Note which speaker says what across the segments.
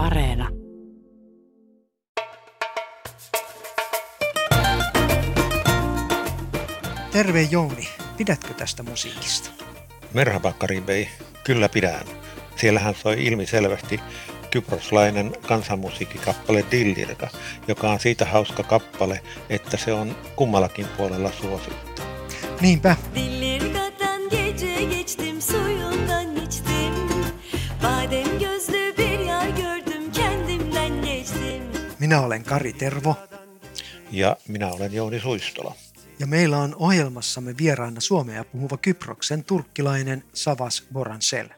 Speaker 1: Areena.
Speaker 2: Terve Jouni, pidätkö tästä musiikista?
Speaker 3: Merhaba Karibei, kyllä pidän. Siellähän soi ilmiselvästi kyproslainen kansanmusiikkikappale Dillirka, joka on siitä hauska kappale, että se on kummallakin puolella suosittu.
Speaker 2: Niinpä.
Speaker 4: Dillirga'dan gece geçtim
Speaker 2: Minä olen Kari Tervo
Speaker 3: Ja minä olen Jouni Suistola.
Speaker 2: ja meillä on ohjelmassamme vieraana suomea puhuva Kyproksen turkkilainen Savas Boransel.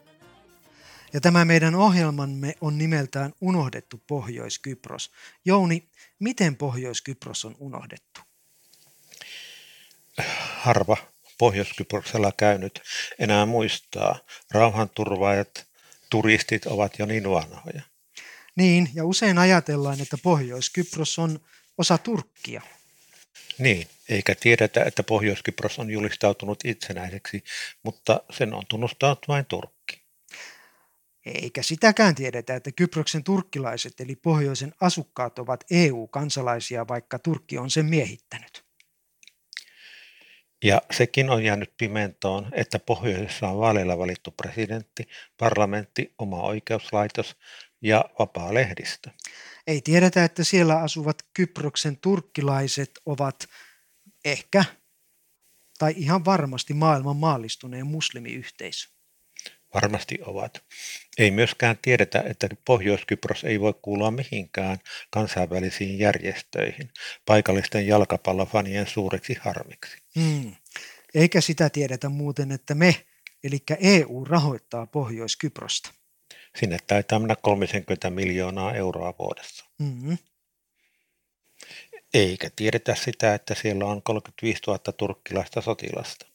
Speaker 2: Ja tämä meidän ohjelmamme on nimeltään Unohdettu Pohjois-Kypros. Jouni, miten Pohjois-Kypros on unohdettu?
Speaker 3: Harva Pohjois-Kyproksella käynyt enää muistaa. Rauhanturvaajat, turistit ovat jo niin vanhoja.
Speaker 2: Niin, ja usein ajatellaan, että Pohjois-Kypros on osa Turkkia.
Speaker 3: Niin, eikä tiedetä, että Pohjois-Kypros on julistautunut itsenäiseksi, mutta sen on tunnustanut vain Turkki.
Speaker 2: Eikä sitäkään tiedetä, että Kyproksen turkkilaiset eli pohjoisen asukkaat ovat EU-kansalaisia, vaikka Turkki on sen miehittänyt.
Speaker 3: Ja sekin on jäänyt pimentoon, että pohjoisessa on vaaleilla valittu presidentti, parlamentti, oma oikeuslaitos ja vapaa lehdistö.
Speaker 2: Ei tiedetä, että siellä asuvat Kyproksen turkkilaiset ovat ehkä tai ihan varmasti maailman maallistuneen muslimiyhteisö.
Speaker 3: Varmasti ovat. Ei myöskään tiedetä, että Pohjois-Kypros ei voi kuulua mihinkään kansainvälisiin järjestöihin paikallisten jalkapallofanien suureksi harmiksi.
Speaker 2: Hmm. Eikä sitä tiedetä muuten, että me, eli EU, rahoittaa Pohjois-Kyprosta.
Speaker 3: Sinne taitaa mennä 30 miljoonaa euroa vuodessa.
Speaker 2: Hmm.
Speaker 3: Eikä tiedetä sitä, että siellä on 35 000 turkkilaista sotilasta.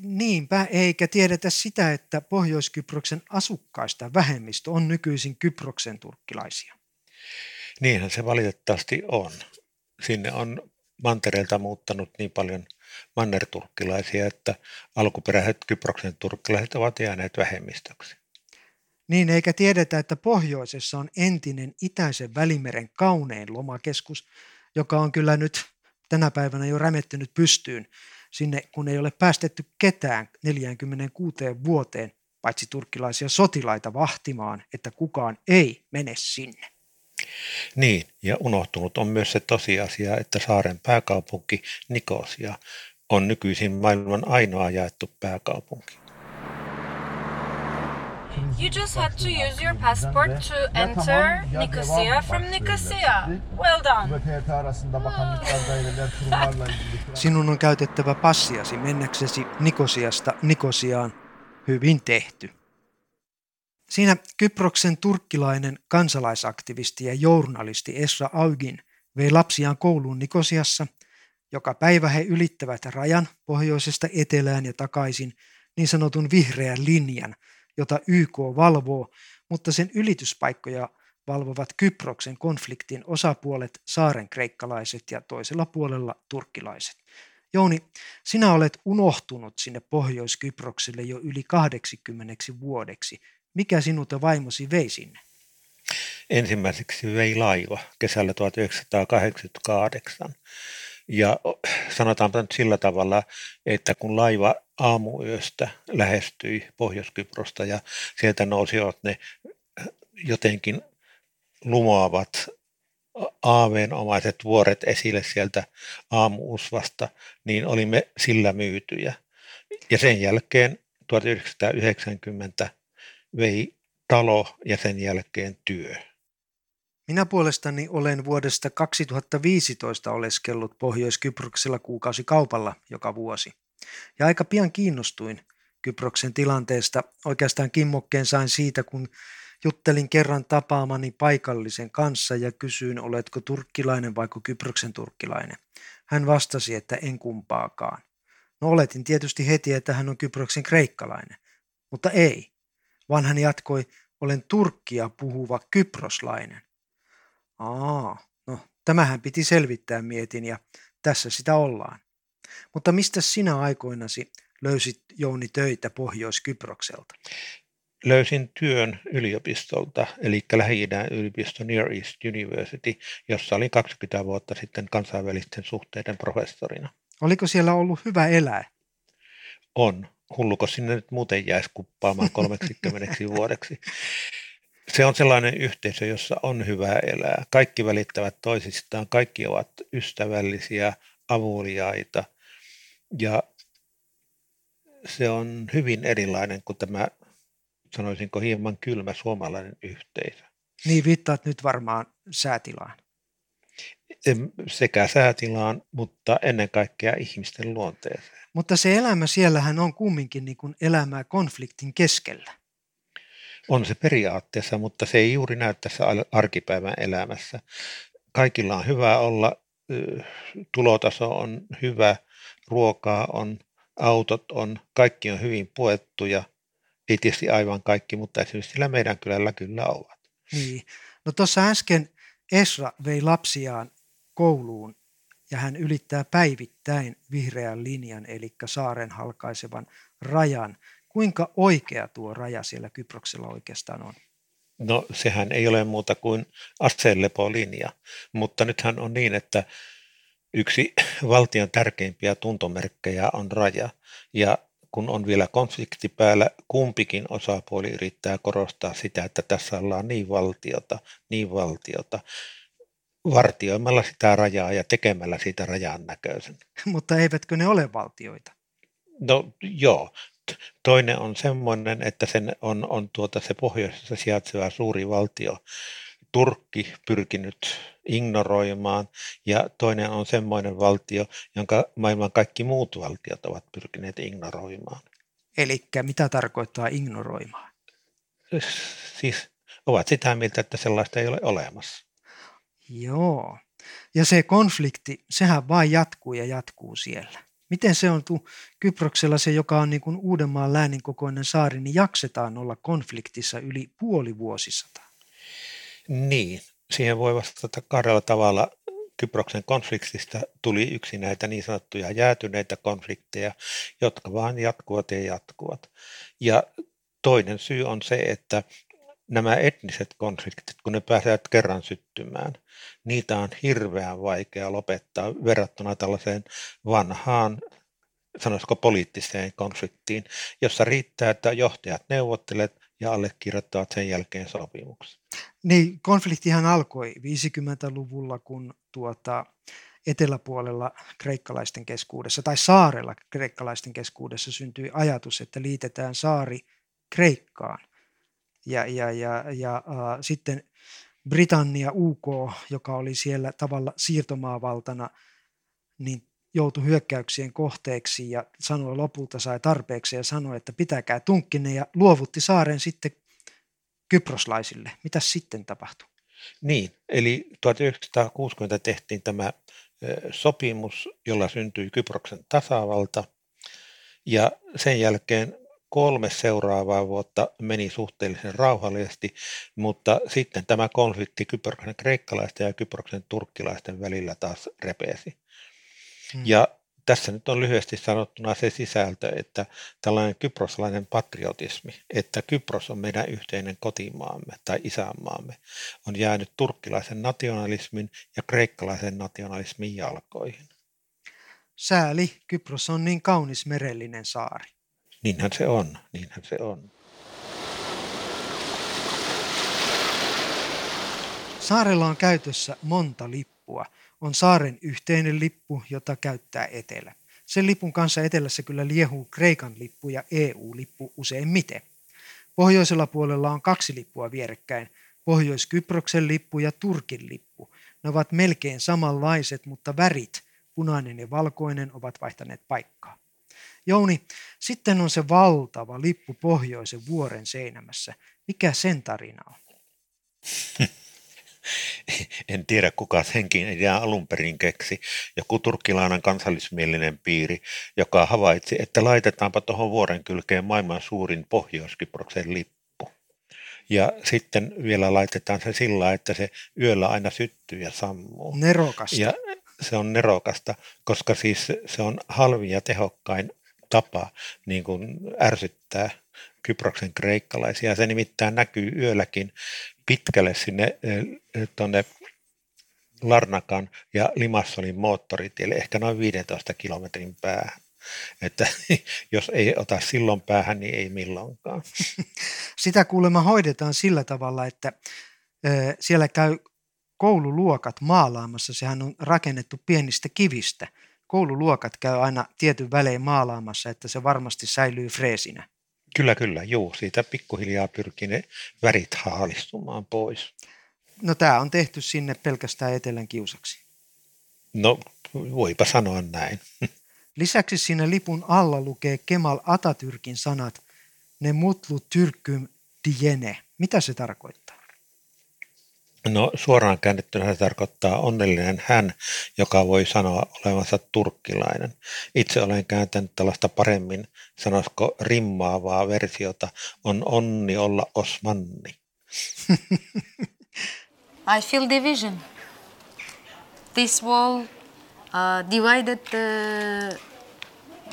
Speaker 2: Niinpä, eikä tiedetä sitä, että Pohjois-Kyproksen asukkaista vähemmistö on nykyisin Kyproksen turkkilaisia.
Speaker 3: Niinhän se valitettavasti on. Sinne on mantereelta muuttanut niin paljon mannerturkkilaisia, että alkuperäiset Kyproksen turkkilaiset ovat jääneet vähemmistöksi.
Speaker 2: Niin eikä tiedetä, että pohjoisessa on entinen itäisen välimeren kaunein lomakeskus, joka on kyllä nyt tänä päivänä jo rämettynyt pystyyn sinne, kun ei ole päästetty ketään 46 vuoteen, paitsi turkkilaisia sotilaita vahtimaan, että kukaan ei mene sinne.
Speaker 3: Niin, ja unohtunut on myös se tosiasia, että saaren pääkaupunki Nikosia on nykyisin maailman ainoa jaettu pääkaupunki.
Speaker 5: You just had to use your passport to enter Nicosia from Nicosia. Well done.
Speaker 2: Sinun on käytettävä passiasi mennäksesi Nikosiasta Nikosiaan. Hyvin tehty. Siinä Kyproksen turkkilainen kansalaisaktivisti ja journalisti Esra Augin vei lapsiaan kouluun Nikosiassa. Joka päivä he ylittävät rajan pohjoisesta etelään ja takaisin niin sanotun vihreän linjan, jota YK valvoo, mutta sen ylityspaikkoja valvovat Kyproksen konfliktin osapuolet, saaren kreikkalaiset ja toisella puolella turkkilaiset. Jouni, sinä olet unohtunut sinne Pohjois-Kyprokselle jo yli 80 vuodeksi. Mikä sinut ja vaimosi vei sinne?
Speaker 3: Ensimmäiseksi vei laiva kesällä 1988. Ja sanotaanpa nyt sillä tavalla, että kun laiva aamuyöstä lähestyi Pohjois-Kyprosta ja sieltä nousivat ne jotenkin lumoavat aaveenomaiset vuoret esille sieltä aamuusvasta, niin olimme sillä myytyjä. Ja sen jälkeen 1990 vei talo ja sen jälkeen työ.
Speaker 2: Minä puolestani olen vuodesta 2015 oleskellut Pohjois-Kyproksella kuukausikaupalla joka vuosi. Ja aika pian kiinnostuin Kyproksen tilanteesta. Oikeastaan kimmokkeen sain siitä, kun juttelin kerran tapaamani paikallisen kanssa ja kysyin, oletko turkkilainen vai Kyproksen turkkilainen. Hän vastasi, että en kumpaakaan. No oletin tietysti heti, että hän on Kyproksen kreikkalainen, mutta ei, vaan hän jatkoi, olen turkkia puhuva kyproslainen. Aa, no tämähän piti selvittää mietin ja tässä sitä ollaan. Mutta mistä sinä aikoinasi löysit Jouni töitä Pohjois-Kyprokselta?
Speaker 3: löysin työn yliopistolta, eli lähi yliopisto Near East University, jossa olin 20 vuotta sitten kansainvälisten suhteiden professorina.
Speaker 2: Oliko siellä ollut hyvä elää?
Speaker 3: On. Hulluko sinne nyt muuten jäisi kuppaamaan 30 vuodeksi? Se on sellainen yhteisö, jossa on hyvä elää. Kaikki välittävät toisistaan, kaikki ovat ystävällisiä, avuliaita ja se on hyvin erilainen kuin tämä, sanoisinko hieman kylmä suomalainen yhteisö.
Speaker 2: Niin viittaat nyt varmaan säätilaan.
Speaker 3: Sekä säätilaan, mutta ennen kaikkea ihmisten luonteeseen.
Speaker 2: Mutta se elämä siellähän on kumminkin niin kuin elämää konfliktin keskellä.
Speaker 3: On se periaatteessa, mutta se ei juuri näy tässä arkipäivän elämässä. Kaikilla on hyvä olla, tulotaso on hyvä, ruokaa on, autot on, kaikki on hyvin puettuja. Ei tietysti aivan kaikki, mutta esimerkiksi sillä meidän kylällä kyllä ovat.
Speaker 2: Niin. No tuossa äsken Esra vei lapsiaan kouluun ja hän ylittää päivittäin vihreän linjan, eli saaren halkaisevan rajan. Kuinka oikea tuo raja siellä Kyproksella oikeastaan on?
Speaker 3: No sehän ei ole muuta kuin aseenlepolinja, mutta nythän on niin, että yksi valtion tärkeimpiä tuntomerkkejä on raja. Ja kun on vielä konflikti päällä, kumpikin osapuoli yrittää korostaa sitä, että tässä ollaan niin valtiota, niin valtiota, vartioimalla sitä rajaa ja tekemällä siitä rajan näköisen.
Speaker 2: Mutta eivätkö ne ole valtioita?
Speaker 3: No joo. Toinen on semmoinen, että sen on, on tuota se pohjoisessa sijaitseva suuri valtio, Turkki pyrkinyt ignoroimaan ja toinen on semmoinen valtio, jonka maailman kaikki muut valtiot ovat pyrkineet ignoroimaan.
Speaker 2: Eli mitä tarkoittaa ignoroimaan?
Speaker 3: Siis ovat sitä mieltä, että sellaista ei ole olemassa.
Speaker 2: Joo. Ja se konflikti, sehän vain jatkuu ja jatkuu siellä. Miten se on tu Kyproksella se, joka on niin kuin Uudenmaan läänin kokoinen saari, niin jaksetaan olla konfliktissa yli puoli vuosisata?
Speaker 3: Niin, siihen voi vastata kahdella tavalla. Kyproksen konfliktista tuli yksi näitä niin sanottuja jäätyneitä konflikteja, jotka vaan jatkuvat ja jatkuvat. Ja toinen syy on se, että nämä etniset konfliktit, kun ne pääsevät kerran syttymään, niitä on hirveän vaikea lopettaa verrattuna tällaiseen vanhaan, sanoisiko poliittiseen konfliktiin, jossa riittää, että johtajat neuvottelevat ja allekirjoittavat sen jälkeen sopimuksen.
Speaker 2: Niin, konfliktihan alkoi 50-luvulla, kun tuota, eteläpuolella kreikkalaisten keskuudessa tai saarella kreikkalaisten keskuudessa syntyi ajatus, että liitetään saari Kreikkaan. Ja, ja, ja, ja äh, sitten Britannia, UK, joka oli siellä tavalla siirtomaavaltana, niin joutui hyökkäyksien kohteeksi ja sanoi lopulta sai tarpeeksi ja sanoi, että pitäkää tunkkinen ja luovutti saaren sitten kyproslaisille. Mitä sitten tapahtui?
Speaker 3: Niin, eli 1960 tehtiin tämä sopimus, jolla syntyi Kyproksen tasavalta ja sen jälkeen kolme seuraavaa vuotta meni suhteellisen rauhallisesti, mutta sitten tämä konflikti Kyproksen kreikkalaisten ja Kyproksen turkkilaisten välillä taas repeesi. Hmm. Ja tässä nyt on lyhyesti sanottuna se sisältö, että tällainen kyproslainen patriotismi, että Kypros on meidän yhteinen kotimaamme tai isänmaamme, on jäänyt turkkilaisen nationalismin ja kreikkalaisen nationalismin jalkoihin.
Speaker 2: Sääli, Kypros on niin kaunis merellinen saari.
Speaker 3: Niinhän se on, niinhän se on.
Speaker 2: Saarella on käytössä monta lippua – on saaren yhteinen lippu, jota käyttää etelä. Sen lipun kanssa etelässä kyllä liehuu Kreikan lippu ja EU-lippu useimmiten. Pohjoisella puolella on kaksi lippua vierekkäin, Pohjois-Kyproksen lippu ja Turkin lippu. Ne ovat melkein samanlaiset, mutta värit, punainen ja valkoinen, ovat vaihtaneet paikkaa. Jouni, sitten on se valtava lippu pohjoisen vuoren seinämässä. Mikä sen tarina on?
Speaker 3: en tiedä kuka senkin idea alun perin keksi, joku turkkilainen kansallismielinen piiri, joka havaitsi, että laitetaanpa tuohon vuoren kylkeen maailman suurin Pohjois-Kyproksen lippu. Ja sitten vielä laitetaan se sillä, että se yöllä aina syttyy ja sammuu.
Speaker 2: Nerokasta.
Speaker 3: Ja se on nerokasta, koska siis se on halvin ja tehokkain tapa niin kuin ärsyttää Kyproksen kreikkalaisia. Se nimittäin näkyy yölläkin pitkälle sinne tuonne Larnakan ja Limassolin moottoritielle, ehkä noin 15 kilometrin päähän. Että jos ei ota silloin päähän, niin ei milloinkaan.
Speaker 2: Sitä kuulemma hoidetaan sillä tavalla, että siellä käy koululuokat maalaamassa. Sehän on rakennettu pienistä kivistä. Koululuokat käy aina tietyn välein maalaamassa, että se varmasti säilyy freesinä.
Speaker 3: Kyllä, kyllä, juu. Siitä pikkuhiljaa pyrkii ne värit haalistumaan pois.
Speaker 2: No tämä on tehty sinne pelkästään etelän kiusaksi.
Speaker 3: No, voipa sanoa näin.
Speaker 2: Lisäksi siinä lipun alla lukee Kemal Atatürkin sanat Ne mutlu tyrkkym diene. Mitä se tarkoittaa?
Speaker 3: No suoraan käännettynä se tarkoittaa onnellinen hän, joka voi sanoa olevansa turkkilainen. Itse olen kääntänyt tällaista paremmin, sanoisiko rimmaavaa versiota, on onni olla Osmanni.
Speaker 1: I feel division. This wall uh, divided the,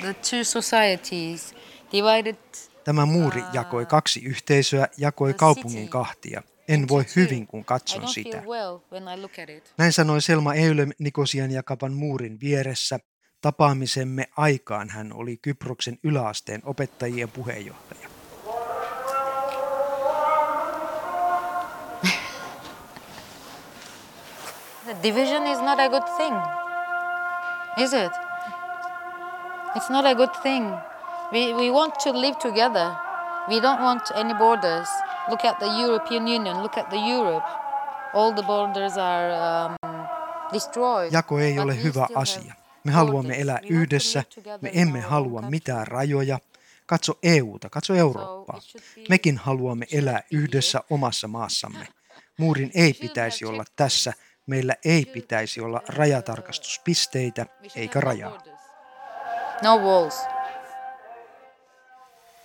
Speaker 1: the two societies, divided
Speaker 2: Tämä muuri jakoi kaksi yhteisöä, jakoi kaupungin kahtia. En voi hyvin, kun katson sitä. Näin sanoi Selma Eylem Nikosian jakavan muurin vieressä. Tapaamisemme aikaan hän oli Kyproksen yläasteen opettajien puheenjohtaja.
Speaker 1: Division is not a good thing, is it? It's not a good thing. We, we want to live together. We don't want any borders. Look at the European Union, look at the Europe. All the borders are um, destroyed.
Speaker 2: Jako ei ole hyvä asia. Me haluamme elää yhdessä, me emme halua mitään rajoja. Katso EUta, katso Eurooppaa. Mekin haluamme elää yhdessä omassa maassamme. Muurin ei pitäisi olla tässä, meillä ei pitäisi olla rajatarkastuspisteitä eikä rajaa.
Speaker 1: No walls.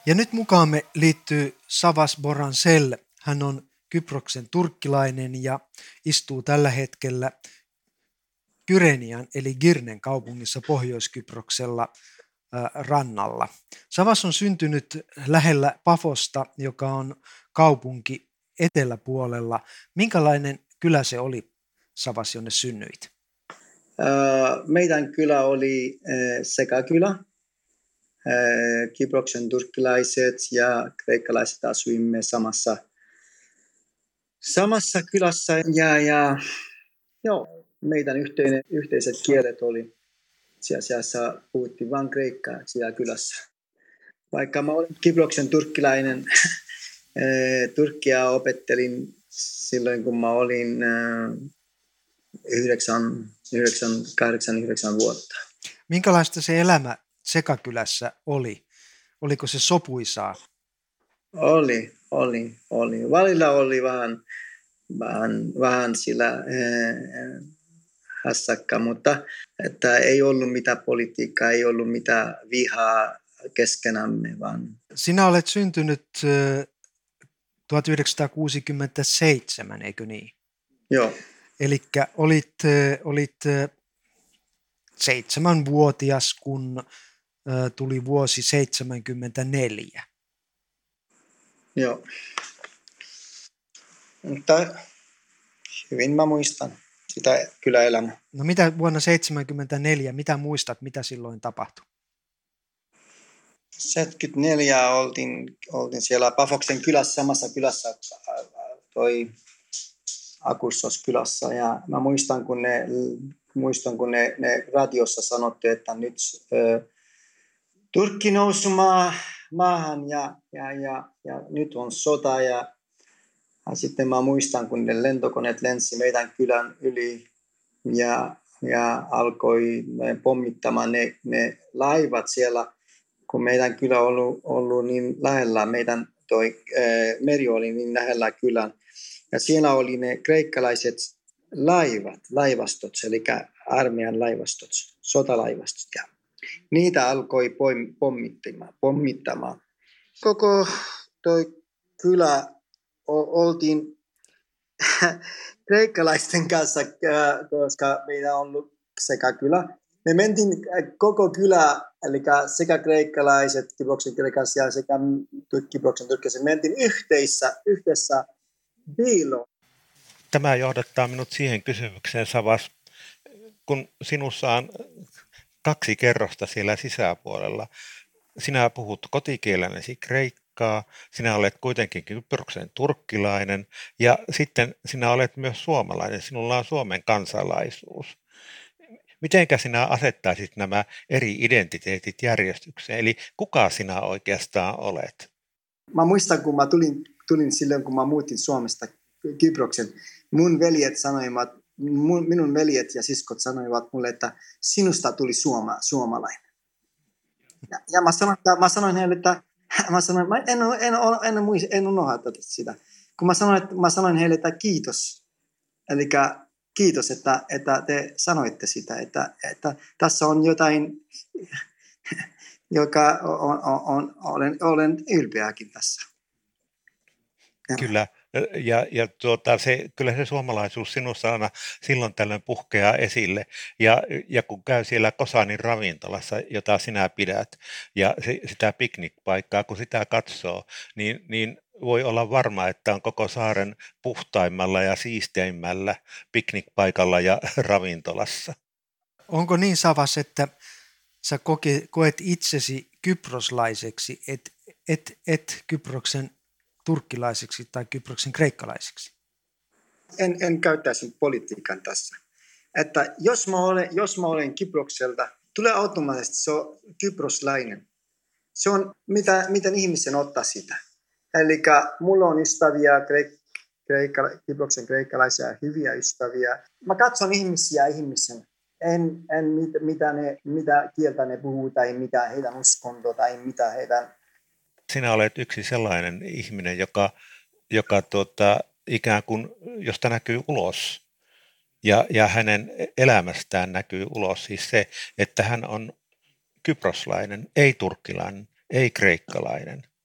Speaker 2: Ja nyt mukaamme liittyy Savas Boransel. Hän on Kyproksen turkkilainen ja istuu tällä hetkellä Kyrenian eli Girnen kaupungissa Pohjois-Kyproksella rannalla. Savas on syntynyt lähellä Pafosta, joka on kaupunki eteläpuolella. Minkälainen kylä se oli, Savas, jonne synnyit?
Speaker 6: Meidän kylä oli sekä kylä, Kyproksen turkkilaiset ja kreikkalaiset asuimme samassa, samassa kylässä ja, ja joo, meidän yhteinen, yhteiset kielet oli asiassa puhuttiin vain kreikkaa siellä kylässä. Vaikka mä olin Kyproksen turkkilainen, Turkkia opettelin silloin kun mä olin 9, 9, 8, 9 vuotta.
Speaker 2: Minkälaista se elämä sekakylässä oli? Oliko se sopuisaa?
Speaker 6: Oli, oli, oli. Välillä oli vähän, vähän, vähän sillä äh, hässäkkä, mutta että ei ollut mitään politiikkaa, ei ollut mitään vihaa keskenämme. Vaan.
Speaker 2: Sinä olet syntynyt 1967, eikö niin?
Speaker 6: Joo.
Speaker 2: Eli olit, olit seitsemänvuotias, kun tuli vuosi 74.
Speaker 6: Joo. Mutta hyvin mä muistan sitä kyllä elämää.
Speaker 2: No mitä vuonna 74, mitä muistat, mitä silloin tapahtui?
Speaker 6: 74 oltiin, oltiin siellä Pafoksen kylässä, samassa kylässä, toi Akussos kylässä. Ja mä muistan, kun ne, muistan, kun ne, ne radiossa sanottiin, että nyt ö, Turkki nousi maa, maahan ja, ja, ja, ja, nyt on sota. Ja, ja sitten mä muistan, kun ne lentokoneet lensi meidän kylän yli ja, ja alkoi pommittamaan ne, ne laivat siellä, kun meidän kylä on ollut, ollut niin lähellä, meidän toi, ää, meri oli niin lähellä kylän. Ja siellä oli ne kreikkalaiset laivat, laivastot, eli armeijan laivastot, sotalaivastot. Ja niitä alkoi pommittamaan. pommittamaan. Koko toi kylä oltiin kreikkalaisten kanssa, koska meillä on ollut sekä kylä me mentiin äh, koko kylä, eli sekä kreikkalaiset, Kyproksen kreikkalaiset sekä Kyproksen tyrkkiläiset, mentiin yhteissä, yhteisessä biilo.
Speaker 3: Tämä johdattaa minut siihen kysymykseen, Savas, kun sinussa on kaksi kerrosta siellä sisäpuolella. Sinä puhut kotikielenesi kreikkaa, sinä olet kuitenkin Kyproksen turkkilainen ja sitten sinä olet myös suomalainen, sinulla on Suomen kansalaisuus. Mitenkä sinä asettaisit nämä eri identiteetit järjestykseen? Eli kuka sinä oikeastaan olet?
Speaker 6: Mä muistan, kun mä tulin, tulin silloin, kun mä muutin Suomesta Kyproksen, mun veljet sanoivat, mun, minun veljet ja siskot sanoivat mulle, että sinusta tuli suoma, suomalainen. Ja, ja mä, sanoin, että, mä sanoin heille, että mä sanoin, mä en, en, en, en, en, en unohda sitä. Kun mä sanoin, että, mä sanoin heille, että kiitos. Eli kiitos, että, että te sanoitte sitä, että, että tässä on jotain, joka on, on, on, olen, olen ylpeäkin tässä.
Speaker 3: Ja. Kyllä, ja, ja tuota, se, kyllä se suomalaisuus sinussa aina silloin tällöin puhkeaa esille. Ja, ja kun käy siellä Kosanin ravintolassa, jota sinä pidät, ja se, sitä piknikpaikkaa, kun sitä katsoo, niin, niin voi olla varma, että on koko saaren puhtaimmalla ja siisteimmällä piknikpaikalla ja ravintolassa.
Speaker 2: Onko niin Savas, että sä koet itsesi kyproslaiseksi, et, et, et Kyproksen turkkilaiseksi tai Kyproksen kreikkalaisiksi?
Speaker 6: En, en käyttäisi politiikan tässä. Että jos mä olen, jos mä olen Kyprokselta, tulee automaattisesti se on kyproslainen. Se on, mitä, miten ihmisen ottaa sitä. Eli mulla on ystäviä, kreik- kreikka, Kyproksen kreikkalaisia, hyviä ystäviä. Mä katson ihmisiä ihmisen. En, en mit, mitä, ne, mitä kieltä ne puhuu tai mitä heidän uskonto tai mitä heidän...
Speaker 3: Sinä olet yksi sellainen ihminen, joka, joka tuota, ikään kuin, josta näkyy ulos. Ja, ja hänen elämästään näkyy ulos. Siis se, että hän on kyproslainen, ei turkkilainen, ei kreikkalainen –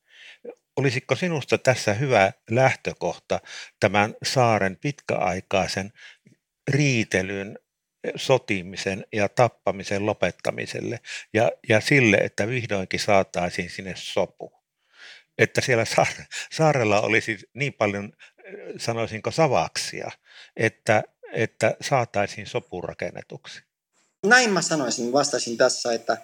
Speaker 3: Olisiko sinusta tässä hyvä lähtökohta tämän saaren pitkäaikaisen riitelyn, sotimisen ja tappamisen lopettamiselle ja, ja sille, että vihdoinkin saataisiin sinne sopu? Että siellä saarella olisi niin paljon, sanoisinko, savaksia, että, että saataisiin sopu rakennetuksi.
Speaker 6: Näin mä sanoisin, vastasin tässä, että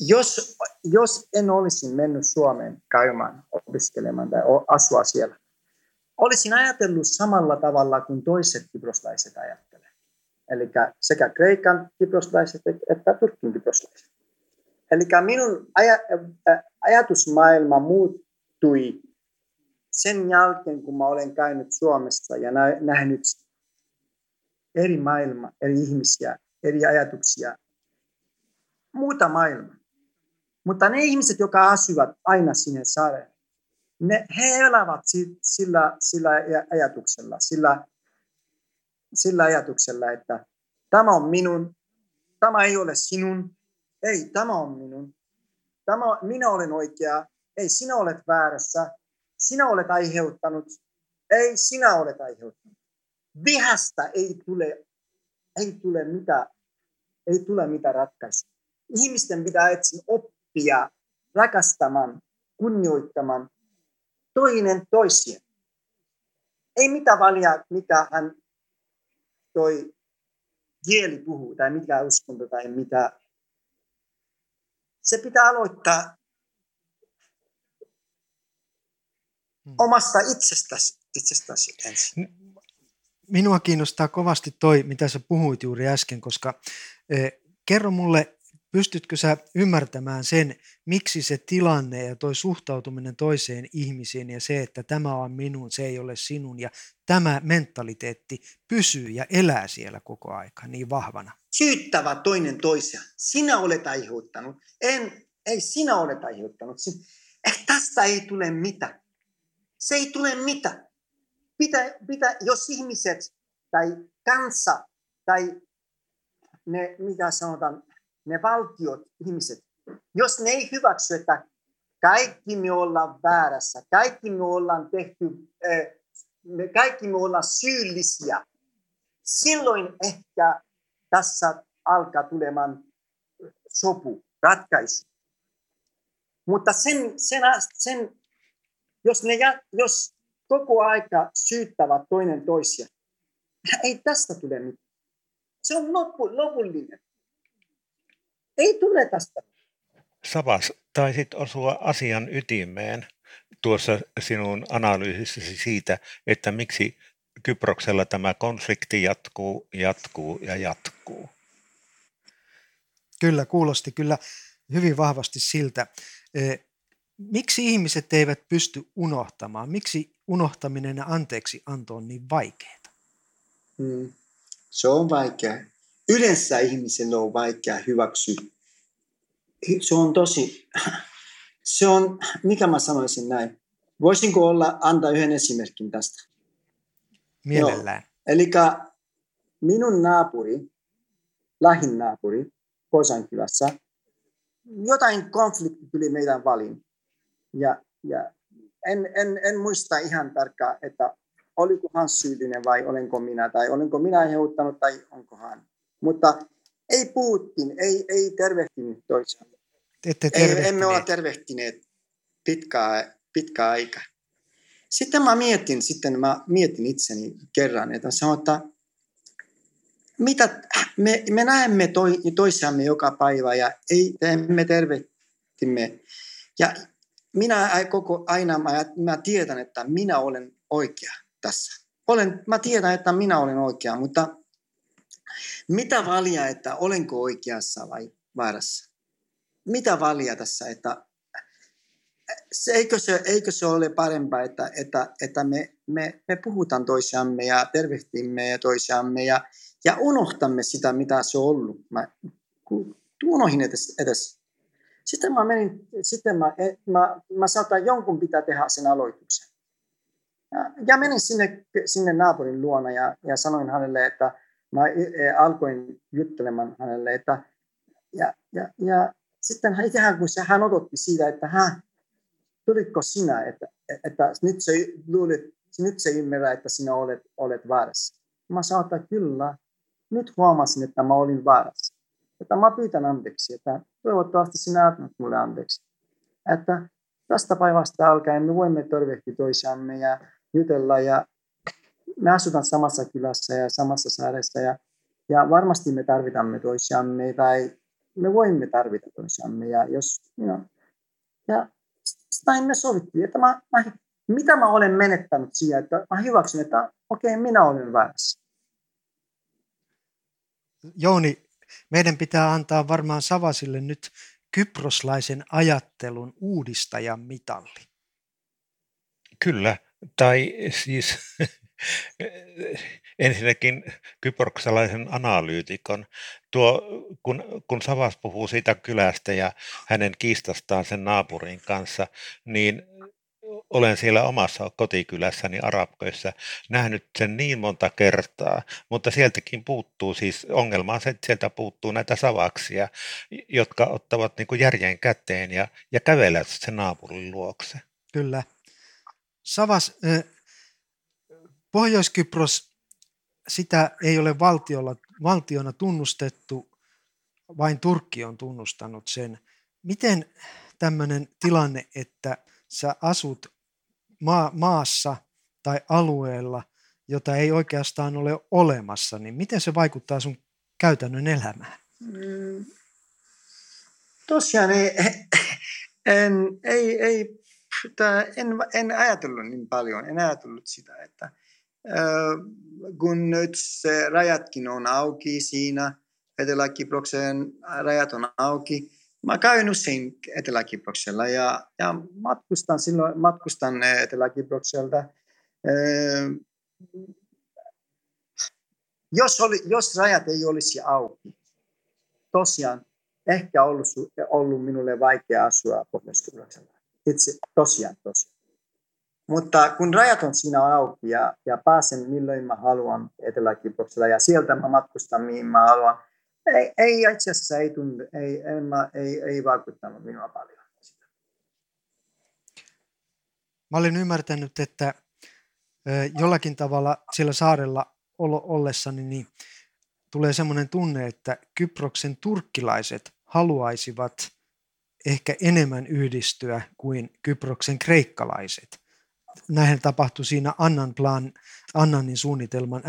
Speaker 6: jos, jos en olisi mennyt Suomeen käymään, opiskelemaan tai asua siellä, olisin ajatellut samalla tavalla kuin toiset kyproslaiset ajattelevat. Eli sekä Kreikan kyproslaiset että Turkin kyproslaiset. Eli minun aj- ajatusmaailma muuttui sen jälkeen, kun mä olen käynyt Suomessa ja nähnyt eri maailma, eri ihmisiä, eri ajatuksia, muuta maailmaa. Mutta ne ihmiset, jotka asuvat aina sinne saareen, ne, he elävät sillä, sillä ajatuksella, sillä, sillä ajatuksella, että tämä on minun, tämä ei ole sinun, ei, tämä on minun, tämä, minä olen oikea, ei, sinä olet väärässä, sinä olet aiheuttanut, ei, sinä olet aiheuttanut. Vihasta ei tule, ei tule mitään, ei tule mitään ratkaisua. Ihmisten pitää etsiä oppia rakastamaan, kunnioittamaan toinen toisia. Ei mitä valia, mitä hän toi kieli puhuu tai mikä uskonto tai mitä. Se pitää aloittaa hmm. omasta itsestäsi, itsestäsi ensin.
Speaker 2: Minua kiinnostaa kovasti toi, mitä sä puhuit juuri äsken, koska eh, kerro mulle Pystytkö sä ymmärtämään sen, miksi se tilanne ja toi suhtautuminen toiseen ihmisiin ja se, että tämä on minun, se ei ole sinun ja tämä mentaliteetti pysyy ja elää siellä koko aika niin vahvana?
Speaker 6: Syyttävä toinen toisia. Sinä olet aiheuttanut. En, ei sinä olet aiheuttanut. Eh, tästä ei tule mitään. Se ei tule mitään. Pitä, pitä, jos ihmiset tai kansa tai ne, mitä sanotaan, ne valtiot, ihmiset, jos ne ei hyväksy, että kaikki me ollaan väärässä, kaikki me ollaan tehty, me kaikki me ollaan syyllisiä, silloin ehkä tässä alkaa tulemaan sopu, ratkaisu. Mutta sen, sen, sen jos, ne, jos koko aika syyttävät toinen toisia, ei tästä tule mitään. Se on loppu, lopullinen. Ei tule tästä.
Speaker 3: Savas, taisit osua asian ytimeen tuossa sinun analyysissasi siitä, että miksi Kyproksella tämä konflikti jatkuu, jatkuu ja jatkuu.
Speaker 2: Kyllä, kuulosti kyllä hyvin vahvasti siltä. E, miksi ihmiset eivät pysty unohtamaan? Miksi unohtaminen ja anteeksi anto on niin vaikeaa?
Speaker 6: Hmm. Se on vaikea. Yleensä ihmisellä on vaikea hyväksyä. Se on tosi, se on, mikä mä sanoisin näin. Voisinko olla, antaa yhden esimerkin tästä?
Speaker 2: Mielellään.
Speaker 6: Eli minun naapuri, lähin naapuri, Posankylässä, jotain konflikti tuli meidän valin. Ja, ja en, en, en muista ihan tarkkaan, että oliko hän syyllinen vai olenko minä, tai olenko minä aiheuttanut tai onko hän. Mutta ei puhuttiin, ei, ei tervehtinyt toisiaan.
Speaker 2: Ette
Speaker 6: ei, emme ole tervehtineet pitkää, pitkää aikaa. Sitten mä mietin, sitten mä mietin itseni kerran, että sanoin, että mitä, me, me näemme toi, toisiamme joka päivä ja ei, emme tervehtimme. Ja minä koko aina mä, mä tiedän, että minä olen oikea tässä. Olen, mä tiedän, että minä olen oikea, mutta mitä valia, että olenko oikeassa vai väärässä? Mitä valia tässä, että eikö, se, eikö se ole parempaa, että, että, että me, me, me puhutaan toisiamme ja tervehtimme toisiamme ja, ja unohtamme sitä, mitä se on ollut. Mä unohin edes, edes. Sitten mä menin, sitten mä, mä, mä saatan jonkun pitää tehdä sen aloituksen. Ja, ja menin sinne, sinne naapurin luona ja, ja sanoin hänelle, että mä e, e, alkoin juttelemaan hänelle, että ja, ja, ja sitten hän ikään kuin se, hän odotti siitä, että hän, tuliko sinä, että, että nyt se luulit, nyt se ymmärrä, että sinä olet, olet väärässä. Mä sanoin, että kyllä, nyt huomasin, että mä olin väärässä. Että mä pyytän anteeksi, että toivottavasti sinä annat mulle anteeksi. Että tästä päivästä alkaen me voimme tervehtiä toisiamme ja jutella ja me asutaan samassa kylässä ja samassa saaressa ja, ja varmasti me tarvitamme toisiamme tai me voimme tarvita toisiamme ja jos, you know, ja näin me sovittiin, että mä, mä, mitä mä olen menettänyt siihen, että mä hyväksyn, että okei, okay, minä olen väärässä.
Speaker 2: Jouni, meidän pitää antaa varmaan Savasille nyt kyproslaisen ajattelun uudistajan mitalli.
Speaker 3: Kyllä, tai siis ensinnäkin kyproksalaisen analyytikon. Tuo, kun, kun Savas puhuu siitä kylästä ja hänen kiistastaan sen naapurin kanssa, niin olen siellä omassa kotikylässäni Arabköissä nähnyt sen niin monta kertaa, mutta sieltäkin puuttuu siis, ongelma on se, että sieltä puuttuu näitä savaksia, jotka ottavat niin kuin järjen käteen ja, ja kävelevät sen naapurin luokse.
Speaker 2: Kyllä. Savas, Pohjois-Kypros, sitä ei ole valtiolla, valtiona tunnustettu, vain Turkki on tunnustanut sen. Miten tämmöinen tilanne, että sä asut maa, maassa tai alueella, jota ei oikeastaan ole olemassa, niin miten se vaikuttaa sun käytännön elämään? Mm,
Speaker 6: tosiaan ei, en, ei, ei, en, en ajatellut niin paljon, en ajatellut sitä, että kun nyt se rajatkin on auki siinä, Etelä-Kiproksen rajat on auki, mä käyn usein Etelä-Kiproksella ja, ja matkustan silloin matkustan Etelä-Kiprokselta. Jos, oli, jos rajat ei olisi auki, tosiaan ehkä ollut, ollut minulle vaikea asua pohjois Itse tosiaan, tosiaan. Mutta kun rajat on siinä auki ja, ja pääsen milloin mä haluan etelä ja sieltä mä matkustan mihin mä haluan, ei, ei itse asiassa ei, tunne, ei, ei, mä, ei, ei vaikuttanut minua paljon.
Speaker 2: Mä olin ymmärtänyt, että jollakin tavalla siellä saarella ollessani, niin tulee semmoinen tunne, että Kyproksen turkkilaiset haluaisivat ehkä enemmän yhdistyä kuin Kyproksen kreikkalaiset. Näin tapahtui siinä Annan plan, Annanin suunnitelman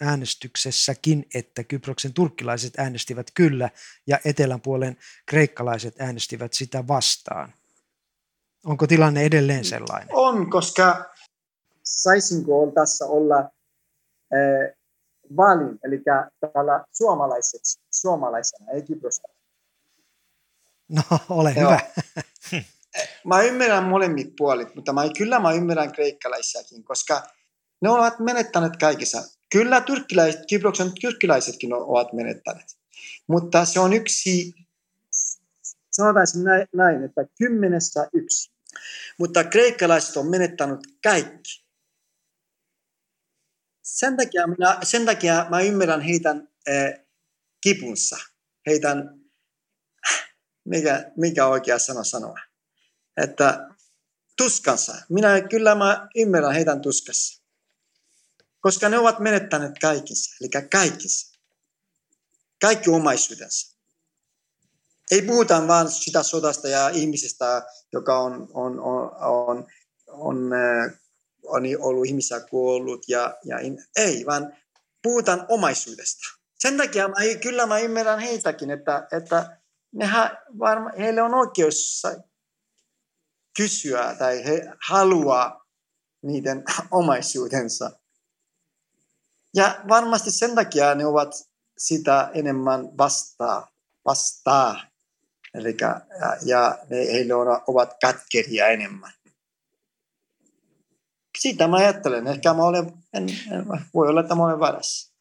Speaker 2: äänestyksessäkin, että Kyproksen turkkilaiset äänestivät kyllä ja etelän puolen kreikkalaiset äänestivät sitä vastaan. Onko tilanne edelleen sellainen?
Speaker 6: On, koska saisinko tässä olla äh, valin, eli täällä suomalaiset, suomalaisena, ei Kyprosta.
Speaker 2: No, ole Joo. hyvä.
Speaker 6: mä ymmärrän molemmat puolit, mutta mä, kyllä mä ymmärrän kreikkalaisiakin, koska ne ovat menettäneet kaikissa. Kyllä tyrkkiläiset, Kyproksen tyrkkiläisetkin ovat menettäneet. Mutta se on yksi, sanotaan näin, että kymmenessä yksi. Mutta kreikkalaiset on menettänyt kaikki. Sen takia, minä, sen takia mä ymmärrän heidän äh, kipunsa, heidän, mikä, mikä oikea sana sanoa, että tuskansa. Minä kyllä mä ymmärrän heidän tuskassa, koska ne ovat menettäneet kaikissa, eli kaikissa, kaikki omaisuutensa. Ei puhuta vain sitä sodasta ja ihmisestä, joka on, on, on, on, on äh, on ollut ihmisiä kuollut ja, ja ei, vaan puhutaan omaisuudesta. Sen takia mä, kyllä mä ymmärrän heitäkin, että, että nehän varma, heille on oikeus kysyä tai he haluaa niiden omaisuudensa. Ja varmasti sen takia ne ovat sitä enemmän vastaa, vastaa. Eli, ja, ja ne, heille on, ovat katkeria enemmän sitä mä ajattelen. Ehkä mä olen, en, en, voi olla, että mä olen väärässä.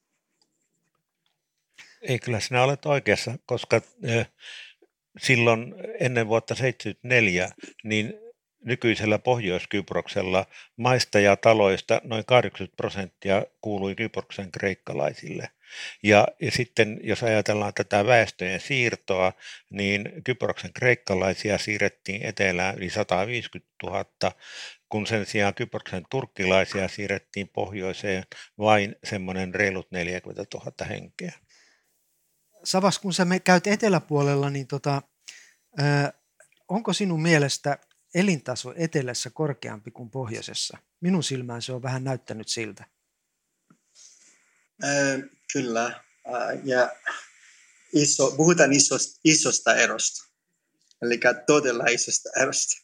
Speaker 3: Ei, kyllä sinä olet oikeassa, koska äh, silloin ennen vuotta 1974, niin nykyisellä Pohjois-Kyproksella maista ja taloista noin 80 prosenttia kuului Kyproksen kreikkalaisille. Ja, ja sitten jos ajatellaan tätä väestöjen siirtoa, niin Kyproksen kreikkalaisia siirrettiin etelään yli 150 000 kun sen sijaan Kyproksen turkkilaisia siirrettiin pohjoiseen vain semmoinen reilut 40 000 henkeä.
Speaker 2: Savas, kun sä käyt eteläpuolella, niin tota, ö, onko sinun mielestä elintaso etelässä korkeampi kuin pohjoisessa? Minun silmään se on vähän näyttänyt siltä.
Speaker 6: Äh, kyllä. Ja iso, puhutaan isosta, isosta erosta. Eli todella isosta erosta.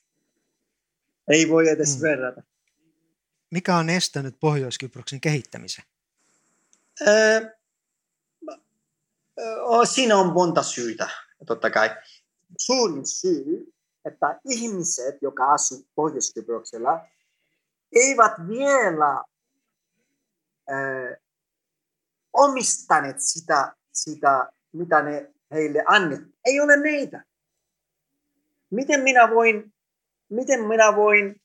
Speaker 6: Ei voi edes hmm. verrata.
Speaker 2: Mikä on estänyt Pohjois-Kyproksen kehittämisen?
Speaker 6: Siinä on monta syytä, totta kai. Suurin syy, että ihmiset, jotka asuvat Pohjois-Kyproksella, eivät vielä öö, omistaneet sitä, sitä, mitä ne heille annettu. Ei ole meitä. Miten minä voin miten minä voin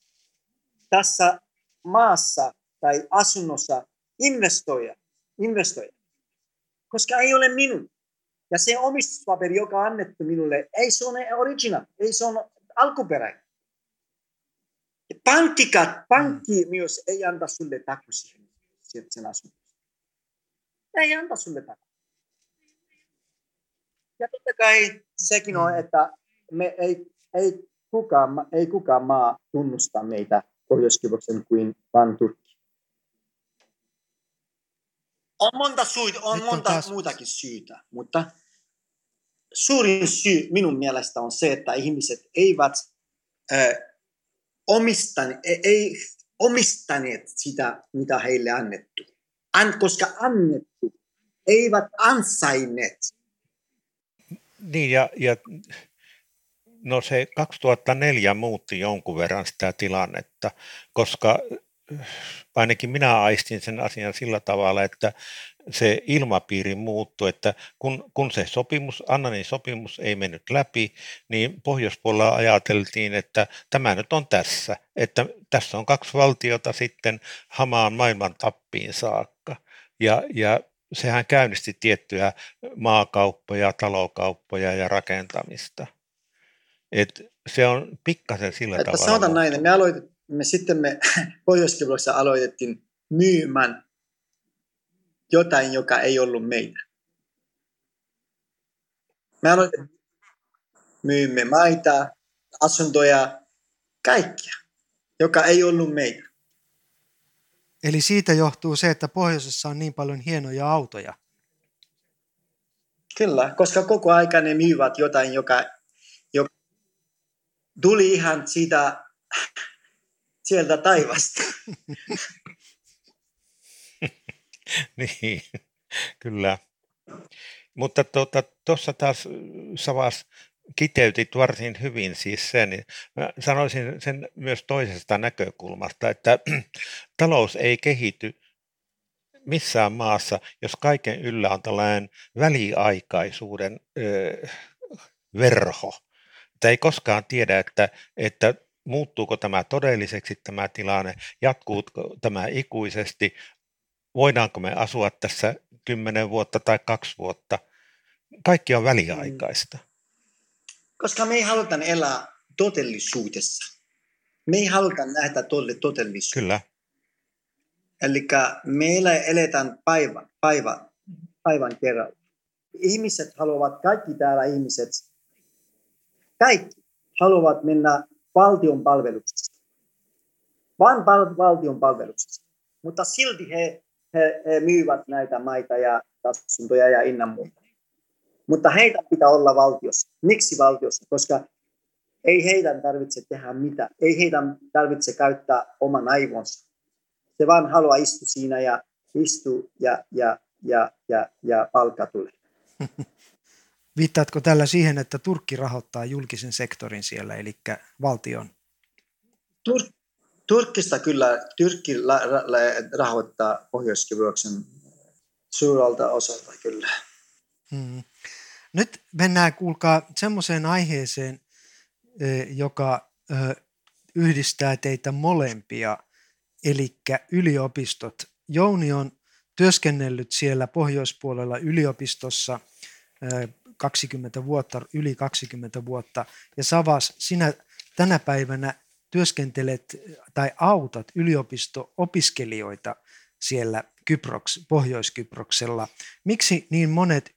Speaker 6: tässä maassa tai asunnossa investoida, investoida, koska ei ole minun. Ja se omistuspaperi, joka on annettu minulle, ei se ole original, ei se ole alkuperäinen. Pankkikat, pankki mm. myös ei anta sulle taku siihen, sen asunnon. Ei anta sulle taku. Ja totta kai sekin on, mm. että me ei, ei kukaan, ei kukaan maa tunnusta meitä pohjois kuin vain Turkki. On monta, syytä, on Nyt monta on taas... muutakin syytä, mutta suurin syy minun mielestä on se, että ihmiset eivät äh, omistane, ei, omistaneet sitä, mitä heille annettu. An, koska annettu, eivät ansainneet.
Speaker 3: Niin, ja, ja No se 2004 muutti jonkun verran sitä tilannetta, koska ainakin minä aistin sen asian sillä tavalla, että se ilmapiiri muuttui, että kun, kun se sopimus, Annanin sopimus ei mennyt läpi, niin pohjoispuolella ajateltiin, että tämä nyt on tässä, että tässä on kaksi valtiota sitten hamaan maailman tappiin saakka. Ja, ja sehän käynnisti tiettyjä maakauppoja, talokauppoja ja rakentamista. Et se on pikkasen sillä että tavalla.
Speaker 6: Sanotaan näin, me, aloitet, me sitten me pohjois aloitettiin myymään jotain, joka ei ollut meitä. Me aloimme myymme maita, asuntoja, kaikkia, joka ei ollut meitä.
Speaker 2: Eli siitä johtuu se, että pohjoisessa on niin paljon hienoja autoja.
Speaker 6: Kyllä, koska koko aika ne myyvät jotain, joka, joka tuli ihan siitä, sieltä taivasta.
Speaker 3: niin, kyllä. Mutta tuossa tuota, taas Savas kiteytit varsin hyvin siis sen. Mä sanoisin sen myös toisesta näkökulmasta, että talous ei kehity missään maassa, jos kaiken yllä on tällainen väliaikaisuuden ö, verho. Että ei koskaan tiedä, että, että muuttuuko tämä todelliseksi tämä tilanne, jatkuuko tämä ikuisesti, voidaanko me asua tässä kymmenen vuotta tai kaksi vuotta. Kaikki on väliaikaista.
Speaker 6: Koska me ei haluta elää todellisuudessa. Me ei haluta nähdä todellisuutta.
Speaker 3: Kyllä.
Speaker 6: Eli meillä eletään päivä, päivä, päivän kerran. Ihmiset haluavat, kaikki täällä ihmiset, kaikki haluavat mennä valtion palveluksessa. Vain pal- valtion palveluksessa. Mutta silti he, he, he myyvät näitä maita ja asuntoja ja innan muuta. Mutta heitä pitää olla valtiossa. Miksi valtiossa? Koska ei heidän tarvitse tehdä mitään. Ei heidän tarvitse käyttää oman aivonsa. Se vaan haluaa istua siinä ja istua ja, ja, ja, ja, ja palkka tulee.
Speaker 2: Viittaatko tällä siihen, että Turkki rahoittaa julkisen sektorin siellä, eli valtion?
Speaker 6: Tur- Turkista kyllä, Turkki la- la- rahoittaa pohjois suuralta osalta kyllä.
Speaker 2: Hmm. Nyt mennään, kuulkaa, semmoiseen aiheeseen, joka yhdistää teitä molempia, eli yliopistot. Jouni on työskennellyt siellä pohjoispuolella yliopistossa 20 vuotta, yli 20 vuotta, ja Savas, sinä tänä päivänä työskentelet tai autat yliopisto-opiskelijoita siellä Kyproks, Pohjois-Kyproksella. Miksi niin monet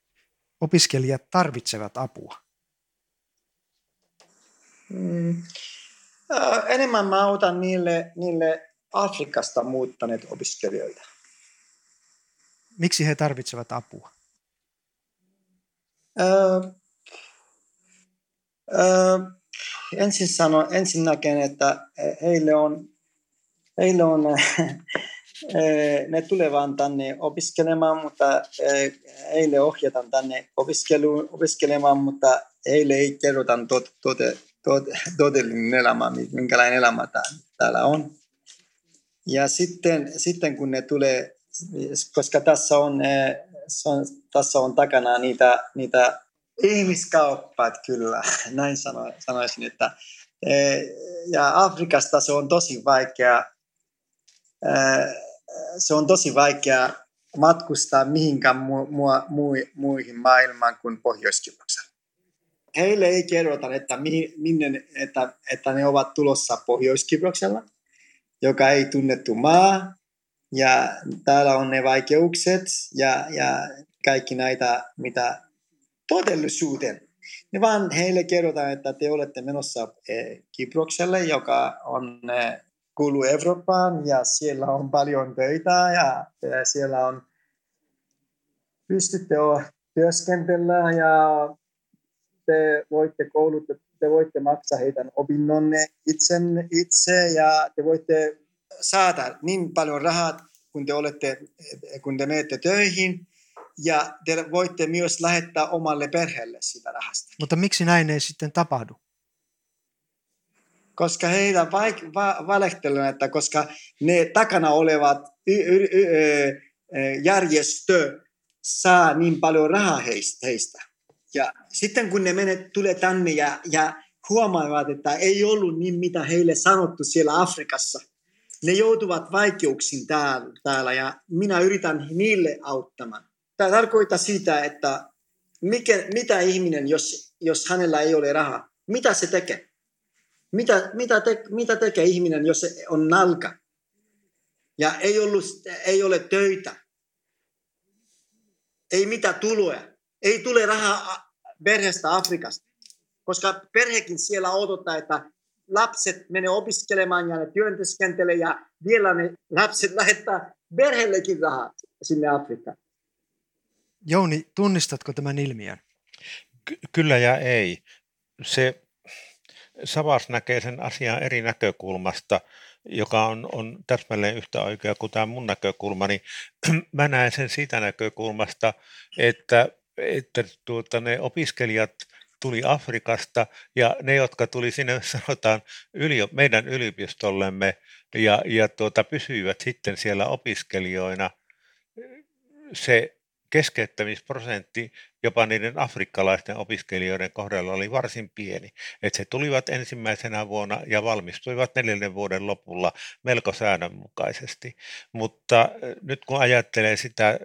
Speaker 2: opiskelijat tarvitsevat apua?
Speaker 6: Mm. enemmän mä autan niille, niille Afrikasta muuttaneet opiskelijoita.
Speaker 2: Miksi he tarvitsevat apua?
Speaker 6: Öö, ensin sano, ensin näken, että heille on, heille on ne tulevat tänne opiskelemaan, mutta heille ohjataan tänne opiskelu, opiskelemaan, mutta heille ei kerrota tot, tot, tot, todellinen elämä, minkälainen elämä täällä on. Ja sitten, sitten kun ne tulee, koska tässä on, on, tässä on takana niitä, niitä ihmiskauppat kyllä, näin sano, sanoisin, että ja Afrikasta se on tosi vaikea se on tosi vaikea matkustaa mihinkään mu- mu- mu- muihin maailmaan kuin pohjois Heille ei kerrota, että, mihin, minne, että, että ne ovat tulossa pohjois joka ei tunnettu maa, ja täällä on ne vaikeukset ja, ja kaikki näitä, mitä todellisuuden. Ne vaan heille kerrotaan, että te olette menossa eh, Kyprokselle, joka on eh, kuuluu Eurooppaan ja siellä on paljon töitä ja, ja siellä on pystytte työskentellä ja te voitte kouluttaa, te voitte maksaa heidän opinnonne itsen, itse ja te voitte saada niin paljon rahaa, kun te, olette, kun te menette töihin ja te voitte myös lähettää omalle perheelle sitä rahasta.
Speaker 2: Mutta miksi näin ei sitten tapahdu?
Speaker 6: koska heitä vaik- va- valehtelevat, että koska ne takana olevat y- y- y- järjestö saa niin paljon rahaa heistä. Ja sitten kun ne menet, tulee tänne ja, ja huomaavat, että ei ollut niin mitä heille sanottu siellä Afrikassa, ne joutuvat vaikeuksiin täällä, täällä ja minä yritän niille auttamaan. Tämä tarkoittaa sitä, että mikä, mitä ihminen, jos, jos hänellä ei ole rahaa, mitä se tekee? Mitä, mitä, te, mitä tekee ihminen, jos on nalka ja ei, ollut, ei ole töitä? ei mitään tuloja. Ei tule rahaa perheestä Afrikasta, koska perhekin siellä odottaa, että lapset menee opiskelemaan ja ne työntekentelee ja vielä ne lapset lähettää perheellekin rahaa sinne Afrikkaan.
Speaker 2: Jouni, tunnistatko tämän ilmiön?
Speaker 3: Ky- kyllä ja ei. Se Savas näkee sen asian eri näkökulmasta, joka on, on täsmälleen yhtä oikea kuin tämä mun näkökulma, niin mä näen sen siitä näkökulmasta, että, että tuota, ne opiskelijat tuli Afrikasta ja ne, jotka tuli sinne, sanotaan, yli, meidän yliopistollemme ja, ja tuota, pysyivät sitten siellä opiskelijoina, se keskeyttämisprosentti jopa niiden afrikkalaisten opiskelijoiden kohdalla oli varsin pieni. Että he tulivat ensimmäisenä vuonna ja valmistuivat neljännen vuoden lopulla melko säännönmukaisesti. Mutta nyt kun ajattelee sitä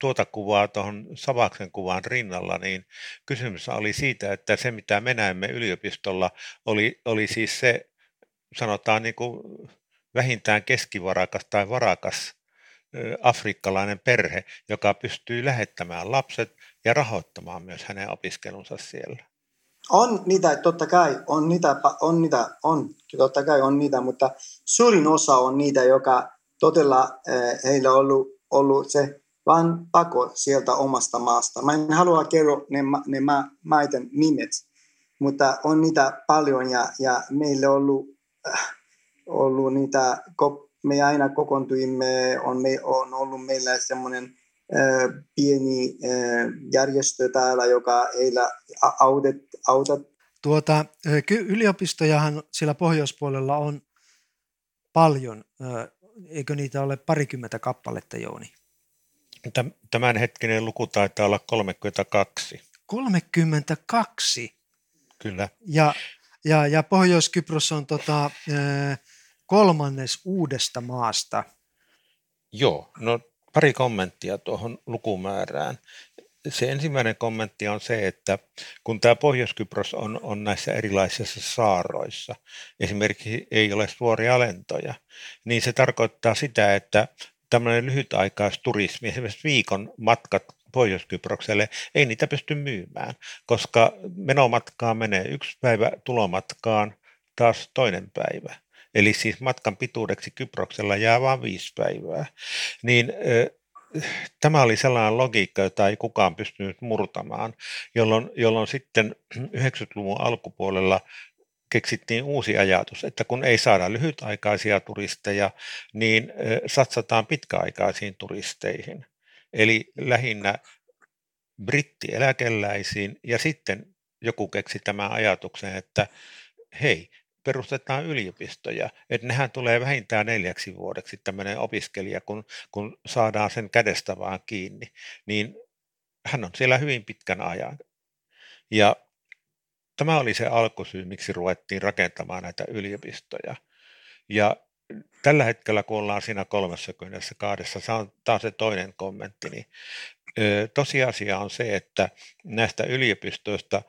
Speaker 3: tuota kuvaa tuohon Savaksen kuvaan rinnalla, niin kysymys oli siitä, että se mitä me näemme yliopistolla oli, oli siis se, sanotaan niin kuin vähintään keskivarakas tai varakas afrikkalainen perhe, joka pystyy lähettämään lapset ja rahoittamaan myös hänen opiskelunsa siellä.
Speaker 6: On niitä, totta kai, on niitä, on niitä, on, totta kai on niitä, mutta suurin osa on niitä, joka todella heillä on ollut, ollut se vain pako sieltä omasta maasta. Mä en halua kertoa ne, ne ma, maiden nimet, mutta on niitä paljon ja, ja meillä on ollut, äh, ollut niitä me aina kokoontuimme, on, me, on ollut meillä semmoinen äh, pieni äh, järjestö täällä, joka heillä autet, autat.
Speaker 2: Tuota, yliopistojahan siellä pohjoispuolella on paljon, eikö niitä ole parikymmentä kappaletta, Jouni?
Speaker 3: Tämänhetkinen luku taitaa olla 32.
Speaker 2: 32?
Speaker 3: Kyllä.
Speaker 2: Ja, ja, ja Pohjois-Kypros on tota, kolmannes uudesta maasta.
Speaker 3: Joo, no pari kommenttia tuohon lukumäärään. Se ensimmäinen kommentti on se, että kun tämä Pohjois-Kypros on, on näissä erilaisissa saaroissa, esimerkiksi ei ole suoria lentoja, niin se tarkoittaa sitä, että tämmöinen lyhytaikaisturismi, esimerkiksi viikon matkat Pohjois-Kyprokselle, ei niitä pysty myymään, koska menomatkaa menee yksi päivä, tulomatkaan taas toinen päivä. Eli siis matkan pituudeksi Kyproksella jää vain viisi päivää. Niin tämä oli sellainen logiikka, jota ei kukaan pystynyt murtamaan, jolloin, jolloin sitten 90-luvun alkupuolella keksittiin uusi ajatus, että kun ei saada lyhytaikaisia turisteja, niin satsataan pitkäaikaisiin turisteihin. Eli lähinnä brittieläkeläisiin ja sitten joku keksi tämän ajatuksen, että hei, perustetaan yliopistoja, että nehän tulee vähintään neljäksi vuodeksi tämmöinen opiskelija, kun, kun saadaan sen kädestä vaan kiinni, niin hän on siellä hyvin pitkän ajan. Ja tämä oli se alkusyy, miksi ruvettiin rakentamaan näitä yliopistoja. Ja tällä hetkellä, kun ollaan siinä 32, se on taas se toinen kommentti, niin tosiasia on se, että näistä yliopistoista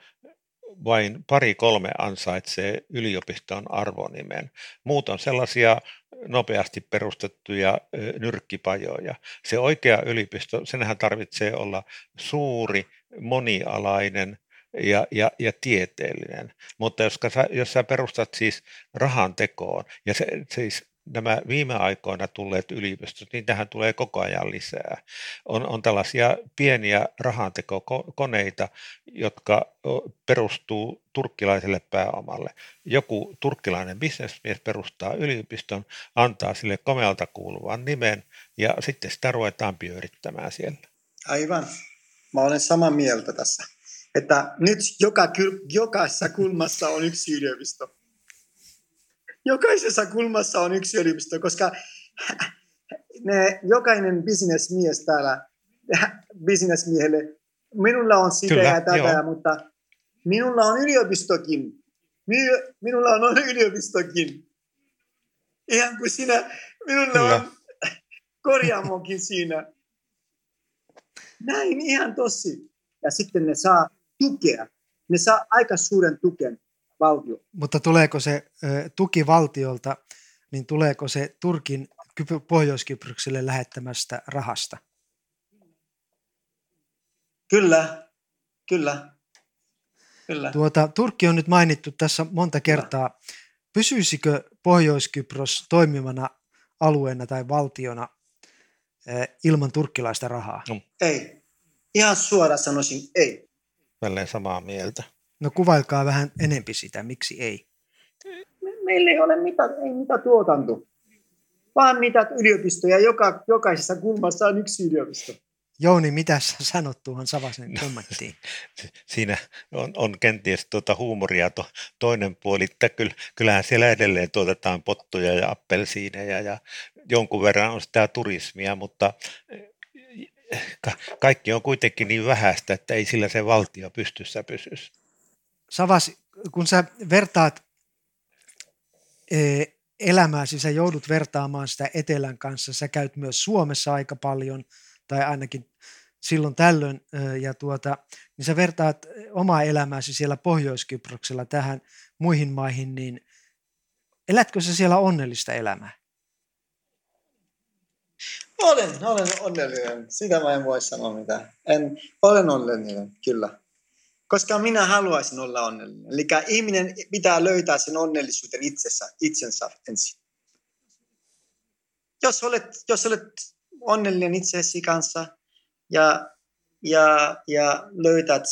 Speaker 3: vain pari-kolme ansaitsee yliopiston arvonimen. Muut on sellaisia nopeasti perustettuja nyrkkipajoja. Se oikea yliopisto, senhän tarvitsee olla suuri, monialainen ja, ja, ja tieteellinen. Mutta jos, jos sä perustat siis rahan tekoon, ja se, siis nämä viime aikoina tulleet yliopistot, niin tähän tulee koko ajan lisää. On, on tällaisia pieniä rahantekokoneita, jotka perustuu turkkilaiselle pääomalle. Joku turkkilainen bisnesmies perustaa yliopiston, antaa sille komealta kuuluvan nimen ja sitten sitä ruvetaan pyörittämään siellä.
Speaker 6: Aivan. Mä olen samaa mieltä tässä. Että nyt joka, jokaisessa kulmassa on yksi yliopisto jokaisessa kulmassa on yksi yliopisto, koska ne, jokainen bisnesmies täällä, bisnesmiehelle, minulla on sitä Kyllä, ja tätä, joo. mutta minulla on yliopistokin. Minulla on yliopistokin. Ihan kuin sinä, minulla Kyllä. on korjaamokin siinä. Näin ihan tosi. Ja sitten ne saa tukea. Ne saa aika suuren tuken valtio.
Speaker 2: Mutta tuleeko se tuki valtiolta, niin tuleeko se Turkin Pohjois-Kyprokselle lähettämästä rahasta?
Speaker 6: Kyllä, kyllä, kyllä.
Speaker 2: Tuota, Turkki on nyt mainittu tässä monta kertaa. Pysyisikö Pohjois-Kypros toimivana alueena tai valtiona ilman turkkilaista rahaa?
Speaker 6: Ei. Ihan suoraan sanoisin ei.
Speaker 3: Jälleen samaa mieltä.
Speaker 2: No kuvailkaa vähän enempi sitä, miksi ei?
Speaker 6: Me- Meillä ei ole mitään, ei mitään tuotanto, vaan mitä yliopistoja. Joka, jokaisessa kulmassa on yksi yliopisto.
Speaker 2: Jouni, mitä sä sanot tuohon Savasen kommenttiin?
Speaker 3: Siinä on, on kenties tuota huumoria to, toinen puoli, että kyll, kyllähän siellä edelleen tuotetaan pottuja ja appelsiineja ja jonkun verran on sitä turismia, mutta kaikki on kuitenkin niin vähäistä, että ei sillä se valtio pystyssä pysyisi.
Speaker 2: Savas, kun sä vertaat eh, elämääsi, sä joudut vertaamaan sitä etelän kanssa, sä käyt myös Suomessa aika paljon, tai ainakin silloin tällöin, eh, ja tuota, niin sä vertaat omaa elämääsi siellä Pohjois-Kyproksella tähän muihin maihin, niin elätkö sä siellä onnellista elämää?
Speaker 6: Olen, olen onnellinen. Sitä mä en voi sanoa mitään. En, olen onnellinen, kyllä. Koska minä haluaisin olla onnellinen. Eli ihminen pitää löytää sen onnellisuuden itsessä, itsensä ensin. Jos olet, jos olet onnellinen itsesi kanssa ja, ja, ja löytät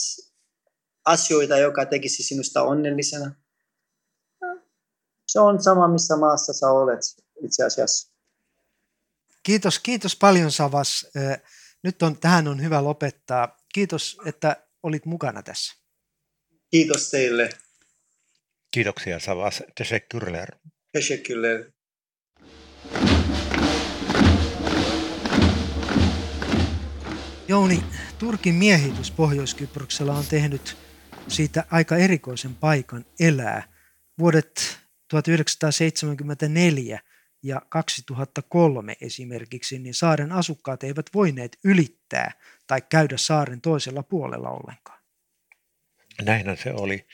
Speaker 6: asioita, joka tekisi sinusta onnellisena, se on sama, missä maassa sä olet itse asiassa.
Speaker 2: Kiitos, kiitos paljon Savas. Nyt on, tähän on hyvä lopettaa. Kiitos, että olit mukana tässä.
Speaker 6: Kiitos teille.
Speaker 3: Kiitoksia Savas Teşekkürler.
Speaker 6: Teşekkürler.
Speaker 2: Jouni, Turkin miehitys Pohjois-Kyproksella on tehnyt siitä aika erikoisen paikan elää. Vuodet 1974 ja 2003 esimerkiksi, niin saaren asukkaat eivät voineet ylittää tai käydä saaren toisella puolella ollenkaan.
Speaker 3: Näinhän se oli.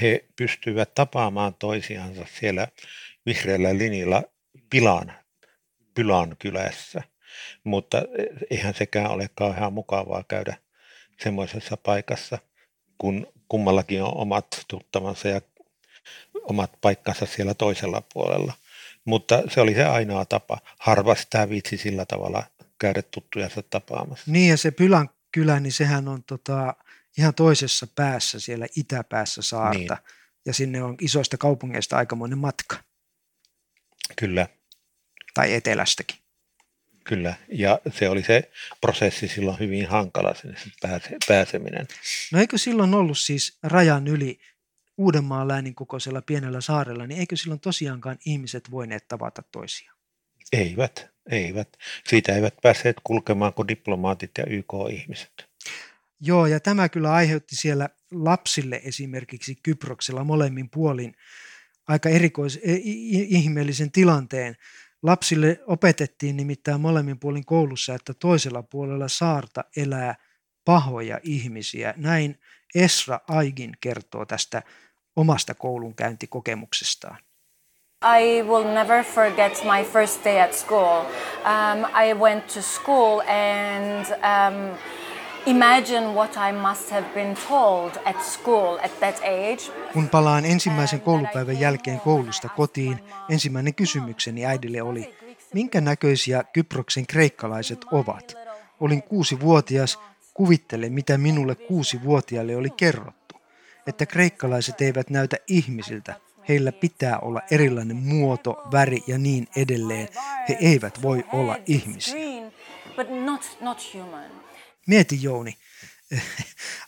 Speaker 3: He pystyivät tapaamaan toisiansa siellä vihreällä linjalla Pilan, Pylan kylässä, mutta eihän sekään ole kauhean mukavaa käydä semmoisessa paikassa, kun kummallakin on omat tuttavansa ja omat paikkansa siellä toisella puolella. Mutta se oli se ainoa tapa. Harva sitä viitsi sillä tavalla käydä tuttujansa tapaamassa.
Speaker 2: Niin ja se Pylän kylä, niin sehän on tota, ihan toisessa päässä siellä itäpäässä saarta.
Speaker 3: Niin.
Speaker 2: Ja sinne on isoista kaupungeista aikamoinen matka,
Speaker 3: Kyllä,
Speaker 2: tai etelästäkin.
Speaker 3: kyllä. Ja se oli se prosessi silloin hyvin hankala sinne pääse, pääseminen.
Speaker 2: No eikö silloin ollut siis rajan yli Uudenmaan läänin kokoisella pienellä saarella, niin eikö silloin tosiaankaan ihmiset voineet tavata toisiaan?
Speaker 3: Eivät, eivät. Siitä eivät päässeet kulkemaan kuin diplomaatit ja YK-ihmiset.
Speaker 2: Joo, ja tämä kyllä aiheutti siellä lapsille esimerkiksi Kyproksella molemmin puolin aika erikois, e- ihmeellisen tilanteen. Lapsille opetettiin nimittäin molemmin puolin koulussa, että toisella puolella saarta elää pahoja ihmisiä. Näin Esra Aigin kertoo tästä omasta koulunkäyntikokemuksestaan.
Speaker 7: I will never forget my first day at school. Um, I went to school and um, imagine what I must have been told at school at that age.
Speaker 2: Kun palaan ensimmäisen koulupäivän jälkeen koulusta kotiin, ensimmäinen kysymykseni äidille oli, minkä näköisiä Kyproksen kreikkalaiset ovat? Olin kuusi-vuotias, kuvittele mitä minulle kuusi-vuotiaalle oli kerrottu, että kreikkalaiset eivät näytä ihmisiltä, heillä pitää olla erilainen muoto, väri ja niin edelleen. He eivät voi olla ihmisiä. Mieti Jouni,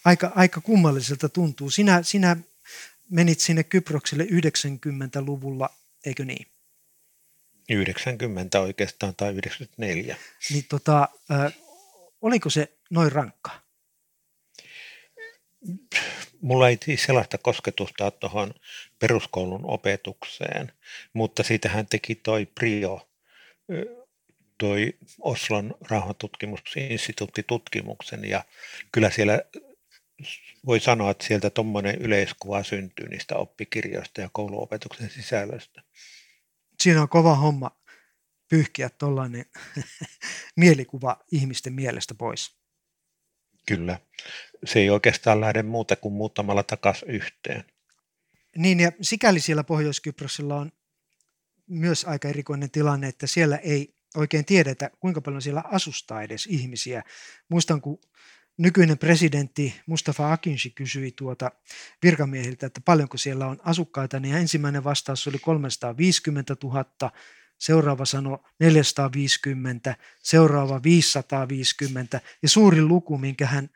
Speaker 2: aika, aika kummalliselta tuntuu. Sinä, sinä menit sinne Kyprokselle 90-luvulla, eikö niin?
Speaker 3: 90 oikeastaan tai 94.
Speaker 2: Niin tota, äh, oliko se noin rankkaa?
Speaker 3: Mulla ei siis sellaista kosketusta tuohon peruskoulun opetukseen, mutta siitähän teki toi Prio, toi Oslon rauhantutkimusinstituutti tutkimuksen ja kyllä siellä voi sanoa, että sieltä tuommoinen yleiskuva syntyy niistä oppikirjoista ja kouluopetuksen sisällöstä.
Speaker 2: Siinä on kova homma pyyhkiä tuollainen mielikuva ihmisten mielestä pois.
Speaker 3: Kyllä. Se ei oikeastaan lähde muuta kuin muuttamalla takaisin yhteen.
Speaker 2: Niin ja sikäli siellä Pohjois-Kyprosilla on myös aika erikoinen tilanne, että siellä ei oikein tiedetä, kuinka paljon siellä asustaa edes ihmisiä. Muistan, kun nykyinen presidentti Mustafa Akinci kysyi tuota virkamiehiltä, että paljonko siellä on asukkaita, niin ensimmäinen vastaus oli 350 000, seuraava sanoi 450, seuraava 550 ja suurin luku, minkä hän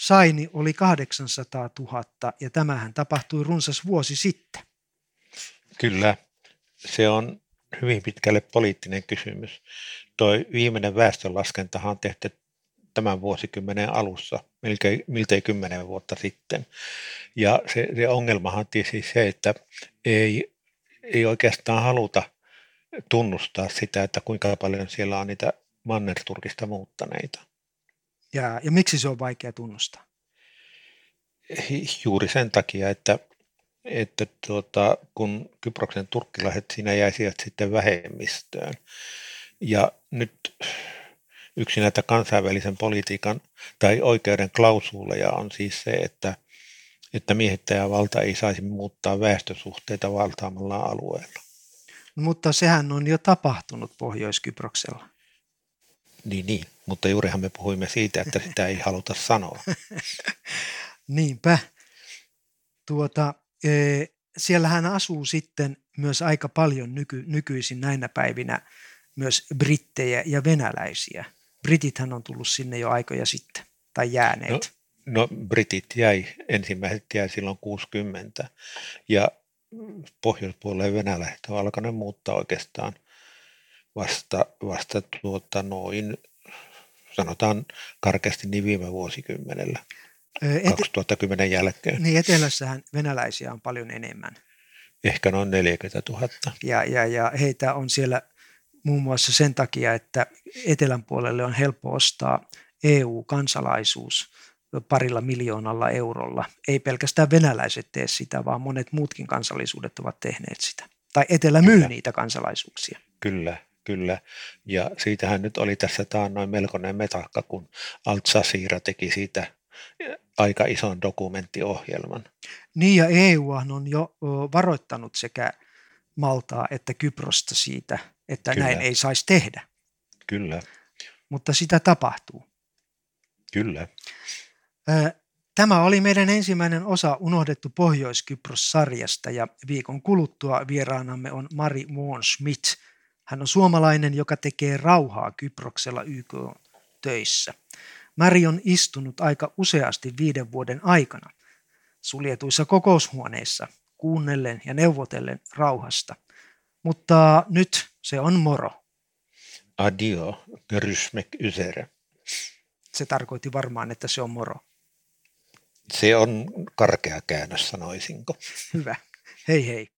Speaker 2: sai, niin oli 800 000 ja tämähän tapahtui runsas vuosi sitten.
Speaker 3: Kyllä, se on hyvin pitkälle poliittinen kysymys. Tuo viimeinen väestönlaskentahan on tehty tämän vuosikymmenen alussa, miltei, miltei kymmenen vuotta sitten. Ja se, se ongelmahan on siis se, että ei, ei oikeastaan haluta tunnustaa sitä, että kuinka paljon siellä on niitä Manner-Turkista muuttaneita.
Speaker 2: Ja, ja miksi se on vaikea tunnustaa?
Speaker 3: Juuri sen takia, että, että tuota, kun Kyproksen turkkilaiset siinä jäisivät sitten vähemmistöön. Ja nyt yksi näitä kansainvälisen politiikan tai oikeuden klausuuleja on siis se, että, että miehittäjävalta ei saisi muuttaa väestösuhteita valtaamalla alueella.
Speaker 2: Mutta sehän on jo tapahtunut Pohjois-Kyproksella.
Speaker 3: Niin, niin, mutta juurihan me puhuimme siitä, että sitä ei haluta sanoa.
Speaker 2: Niinpä. Tuota, e, siellähän asuu sitten myös aika paljon nyky, nykyisin näinä päivinä myös brittejä ja venäläisiä. Britithän on tullut sinne jo aikoja sitten, tai jääneet.
Speaker 3: No, no britit jäi, ensimmäiset jäi silloin 60, ja pohjoispuoleen venäläiset on alkanut muuttaa oikeastaan vasta, vasta tuota noin, sanotaan karkeasti niin viime vuosikymmenellä, Et, 2010 jälkeen.
Speaker 2: Niin etelässähän venäläisiä on paljon enemmän.
Speaker 3: Ehkä noin 40 000.
Speaker 2: Ja, ja, ja heitä on siellä muun muassa sen takia, että etelän puolelle on helppo ostaa EU-kansalaisuus parilla miljoonalla eurolla. Ei pelkästään venäläiset tee sitä, vaan monet muutkin kansallisuudet ovat tehneet sitä. Tai etelä myy kyllä. niitä kansalaisuuksia.
Speaker 3: Kyllä, kyllä. Ja siitähän nyt oli tässä taannoin melkoinen metakka, kun Alt Jazeera teki siitä aika ison dokumenttiohjelman.
Speaker 2: Niin ja EU on jo varoittanut sekä Maltaa että Kyprosta siitä, että Kyllä. näin ei saisi tehdä.
Speaker 3: Kyllä.
Speaker 2: Mutta sitä tapahtuu.
Speaker 3: Kyllä.
Speaker 2: Tämä oli meidän ensimmäinen osa Unohdettu Pohjois-Kypros-sarjasta ja viikon kuluttua vieraanamme on Mari Moon Schmidt. Hän on suomalainen, joka tekee rauhaa Kyproksella YK töissä. Mari on istunut aika useasti viiden vuoden aikana suljetuissa kokoushuoneissa kuunnellen ja neuvotellen rauhasta. Mutta nyt se on moro.
Speaker 3: Adio, rysmek ysere.
Speaker 2: Se tarkoitti varmaan, että se on moro.
Speaker 3: Se on karkea käännös, sanoisinko.
Speaker 2: Hyvä. Hei hei.